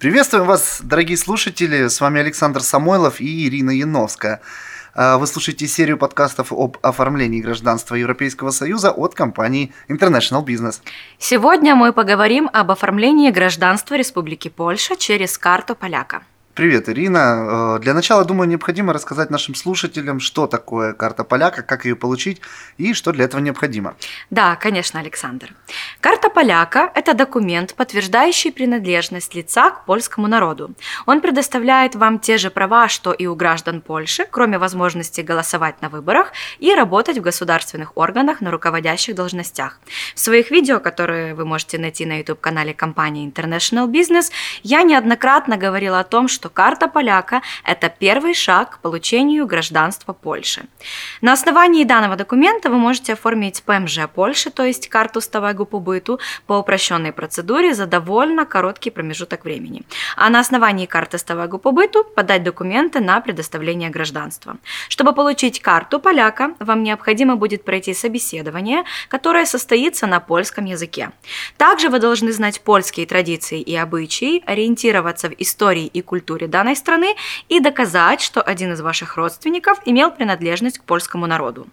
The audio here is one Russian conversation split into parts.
Приветствуем вас, дорогие слушатели. С вами Александр Самойлов и Ирина Яновская. А, вы слушаете серию подкастов об оформлении гражданства Европейского Союза от компании International Business. Сегодня мы поговорим об оформлении гражданства Республики Польша через карту поляка. Привет, Ирина. Э, для начала, думаю, необходимо рассказать нашим слушателям, что такое карта поляка, как ее получить и что для этого необходимо. Да, конечно, Александр. Карта поляка – это документ, подтверждающий принадлежность лица к польскому народу. Он предоставляет вам те же права, что и у граждан Польши, кроме возможности голосовать на выборах и работать в государственных органах на руководящих должностях. В своих видео, которые вы можете найти на YouTube-канале компании International Business, я неоднократно говорила о том, что что карта поляка – это первый шаг к получению гражданства Польши. На основании данного документа вы можете оформить ПМЖ Польши, то есть карту стałego побыту, по упрощенной процедуре за довольно короткий промежуток времени. А на основании карты стałego побыту подать документы на предоставление гражданства. Чтобы получить карту поляка, вам необходимо будет пройти собеседование, которое состоится на польском языке. Также вы должны знать польские традиции и обычаи, ориентироваться в истории и культуре культуре данной страны и доказать, что один из ваших родственников имел принадлежность к польскому народу.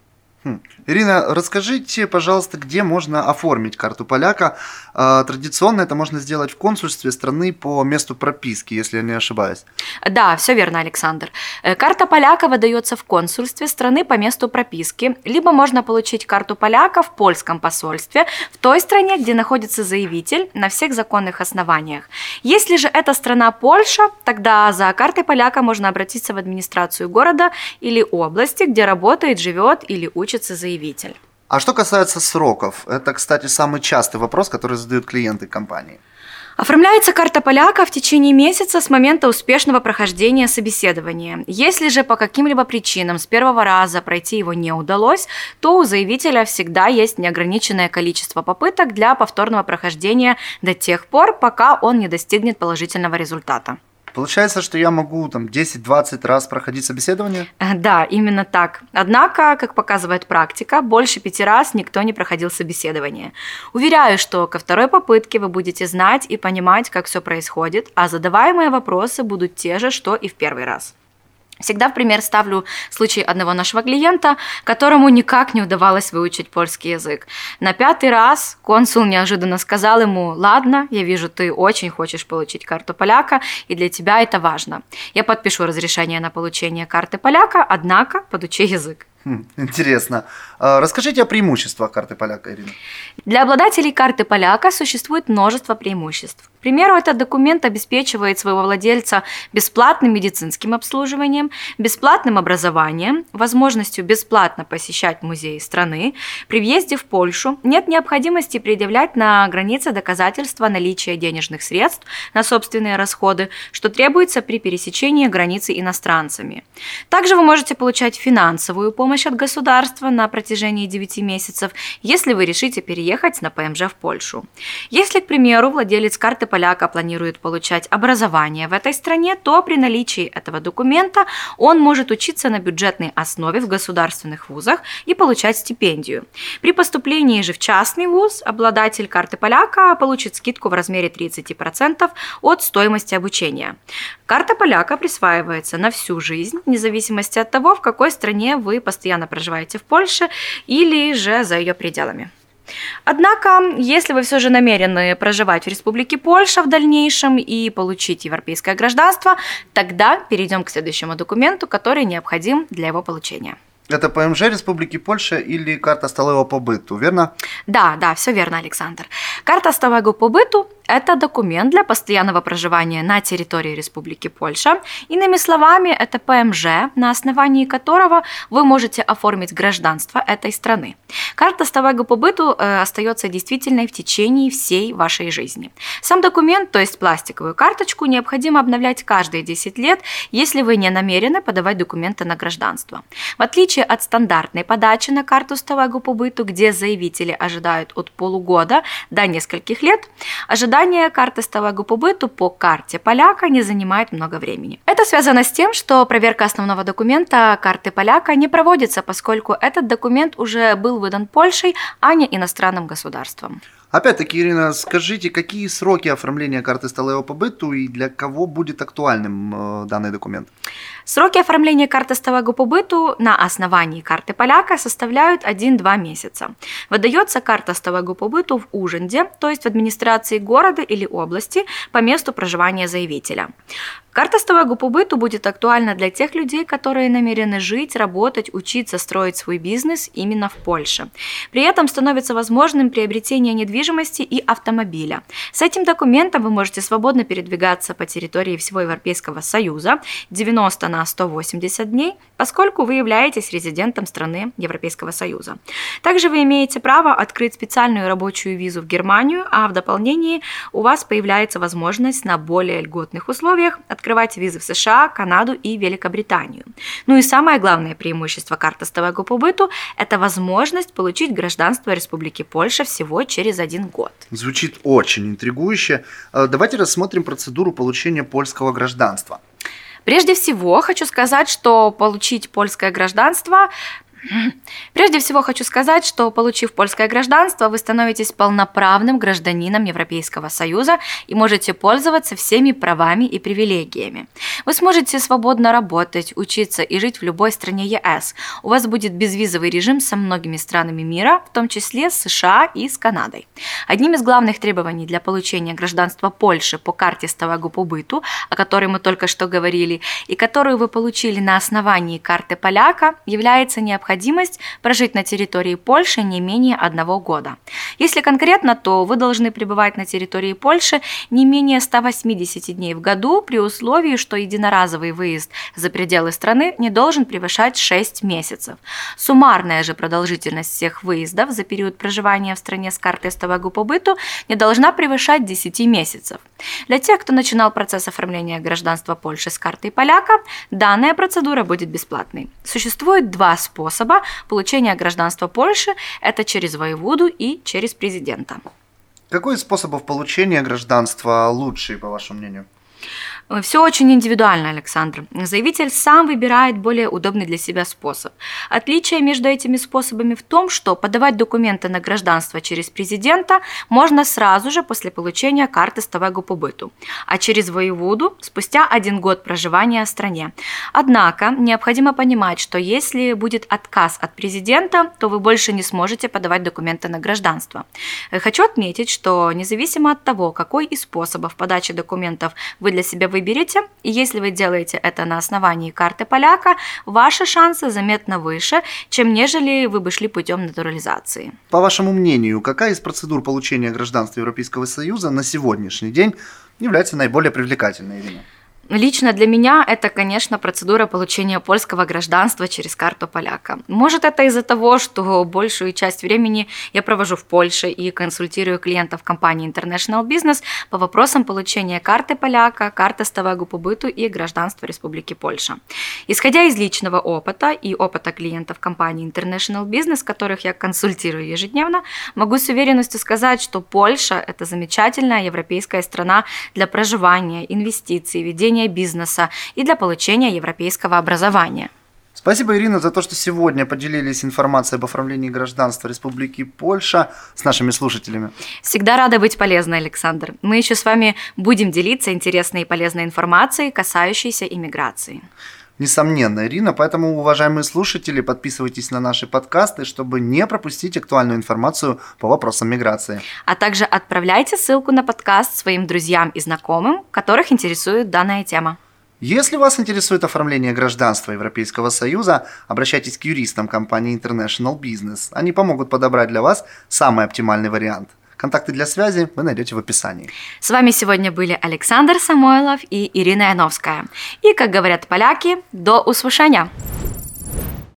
Хм. Ирина, расскажите, пожалуйста, где можно оформить карту поляка? А, традиционно это можно сделать в консульстве страны по месту прописки, если я не ошибаюсь. Да, все верно, Александр. Э, карта поляка выдается в консульстве страны по месту прописки, либо можно получить карту поляка в польском посольстве в той стране, где находится заявитель на всех законных основаниях. Если же это страна Польша, тогда за картой поляка можно обратиться в администрацию города или области, где работает, живет или учится заявитель. А что касается сроков, это, кстати, самый частый вопрос, который задают клиенты компании. Оформляется карта поляка в течение месяца с момента успешного прохождения собеседования. Если же по каким-либо причинам с первого раза пройти его не удалось, то у заявителя всегда есть неограниченное количество попыток для повторного прохождения до тех пор, пока он не достигнет положительного результата. Получается, что я могу там 10-20 раз проходить собеседование? Э, да, именно так. Однако, как показывает практика, больше пяти раз никто не проходил собеседование. Уверяю, что ко второй попытке вы будете знать и понимать, как все происходит, а задаваемые вопросы будут те же, что и в первый раз. Всегда в пример ставлю случай одного нашего клиента, которому никак не удавалось выучить польский язык. На пятый раз консул неожиданно сказал ему, ладно, я вижу, ты очень хочешь получить карту поляка, и для тебя это важно. Я подпишу разрешение на получение карты поляка, однако подучи язык. Хм, интересно. А, расскажите о преимуществах карты поляка, Ирина. Для обладателей карты поляка существует множество преимуществ. К примеру, этот документ обеспечивает своего владельца бесплатным медицинским обслуживанием, бесплатным образованием, возможностью бесплатно посещать музеи страны. При въезде в Польшу нет необходимости предъявлять на границе доказательства наличия денежных средств на собственные расходы, что требуется при пересечении границы иностранцами. Также вы можете получать финансовую помощь от государства на протяжении 9 месяцев, если вы решите переехать на ПМЖ в Польшу. Если, к примеру, владелец карты поляка планирует получать образование в этой стране, то при наличии этого документа он может учиться на бюджетной основе в государственных вузах и получать стипендию. При поступлении же в частный вуз обладатель карты поляка получит скидку в размере 30% от стоимости обучения. Карта поляка присваивается на всю жизнь, вне зависимости от того, в какой стране вы постоянно проживаете в Польше или же за ее пределами. Однако, если вы все же намерены проживать в Республике Польша в дальнейшем и получить европейское гражданство, тогда перейдем к следующему документу, который необходим для его получения. Это ПМЖ Республики Польша или карта сталого побыту, верно? Да, да, все верно, Александр. Карта сталого побыту – это документ для постоянного проживания на территории Республики Польша. Иными словами, это ПМЖ, на основании которого вы можете оформить гражданство этой страны. Карта сталого побыту э, остается действительной в течение всей вашей жизни. Сам документ, то есть пластиковую карточку, необходимо обновлять каждые 10 лет, если вы не намерены подавать документы на гражданство. В отличие от стандартной подачи на карту сталого побыту, где заявители ожидают от полугода до нескольких лет, ожидание карты сталого побыту по карте поляка не занимает много времени. Это связано с тем, что проверка основного документа карты поляка не проводится, поскольку этот документ уже был выдан Польшей, а не иностранным государством. Опять-таки, Ирина, скажите, какие сроки оформления карты сталого побыту и для кого будет актуальным э, данный документ? Сроки оформления карты сталого побыту на основании карты поляка составляют 1-2 месяца. Выдается карта сталого побыту в Ужинде, то есть в администрации города или области по месту проживания заявителя. Карта сталого побыту будет актуальна для тех людей, которые намерены жить, работать, учиться, строить свой бизнес именно в Польше. При этом становится возможным приобретение недвижимости и автомобиля. С этим документом вы можете свободно передвигаться по территории всего Европейского Союза 90 на 180 дней, поскольку вы являетесь резидентом страны Европейского Союза. Также вы имеете право открыть специальную рабочую визу в Германию, а в дополнении у вас появляется возможность на более льготных условиях открывать визы в США, Канаду и Великобританию. Ну и самое главное преимущество карты сталого побыту – это возможность получить гражданство Республики Польша всего через один год. Звучит очень интригующе. Э, давайте рассмотрим процедуру получения польского гражданства. Прежде всего, хочу сказать, что получить польское гражданство Прежде всего хочу сказать, что получив польское гражданство, вы становитесь полноправным гражданином Европейского Союза и можете пользоваться всеми правами и привилегиями. Вы сможете свободно работать, учиться и жить в любой стране ЕС. У вас будет безвизовый режим со многими странами мира, в том числе с США и с Канадой. Одним из главных требований для получения гражданства Польши по карте сталого побыту, о которой мы только что говорили, и которую вы получили на основании карты поляка, является необходимость необходимость прожить на территории Польши не менее одного года. Если конкретно, то вы должны пребывать на территории Польши не менее 180 дней в году при условии, что единоразовый выезд за пределы страны не должен превышать 6 месяцев. Суммарная же продолжительность всех выездов за период проживания в стране с картой стового побыту не должна превышать 10 месяцев. Для тех, кто начинал процесс оформления гражданства Польши с картой поляка, данная процедура будет бесплатной. Существует два способа способа получения гражданства Польши – это через воеводу и через президента. Какой из способов получения гражданства лучший, по вашему мнению? Все очень индивидуально, Александр. Заявитель сам выбирает более удобный для себя способ. Отличие между этими способами в том, что подавать документы на гражданство через президента можно сразу же после получения карты стового побыту, а через воеводу спустя один год проживания в стране. Однако необходимо понимать, что если будет отказ от президента, то вы больше не сможете подавать документы на гражданство. Хочу отметить, что независимо от того, какой из способов подачи документов вы для себя выберете, и если вы делаете это на основании карты поляка, ваши шансы заметно выше, чем нежели вы бы шли путем натурализации. По вашему мнению, какая из процедур получения гражданства Европейского Союза на сегодняшний день является наиболее привлекательной, Ирина? Лично для меня это, конечно, процедура получения польского гражданства через карту поляка. Может, это из-за того, что большую часть времени я провожу в Польше и консультирую клиентов компании International Business по вопросам получения карты поляка, карты стового побыту и гражданства Республики Польша. Исходя из личного опыта и опыта клиентов компании International Business, которых я консультирую ежедневно, могу с уверенностью сказать, что Польша – это замечательная европейская страна для проживания, инвестиций, ведения ведения бизнеса и для получения европейского образования. Спасибо, Ирина, за то, что сегодня поделились информацией об оформлении гражданства Республики Польша с нашими слушателями. Всегда рада быть полезной, Александр. Мы еще с вами будем делиться интересной и полезной информацией, касающейся иммиграции. Несомненно, Ирина, поэтому, уважаемые слушатели, подписывайтесь на наши подкасты, чтобы не пропустить актуальную информацию по вопросам миграции. А также отправляйте ссылку на подкаст своим друзьям и знакомым, которых интересует данная тема. Если вас интересует оформление гражданства Европейского Союза, обращайтесь к юристам компании International Business. Они помогут подобрать для вас самый оптимальный вариант. Контакты для связи вы найдете в описании. С вами сегодня были Александр Самойлов и Ирина Яновская. И, как говорят поляки, до услышания!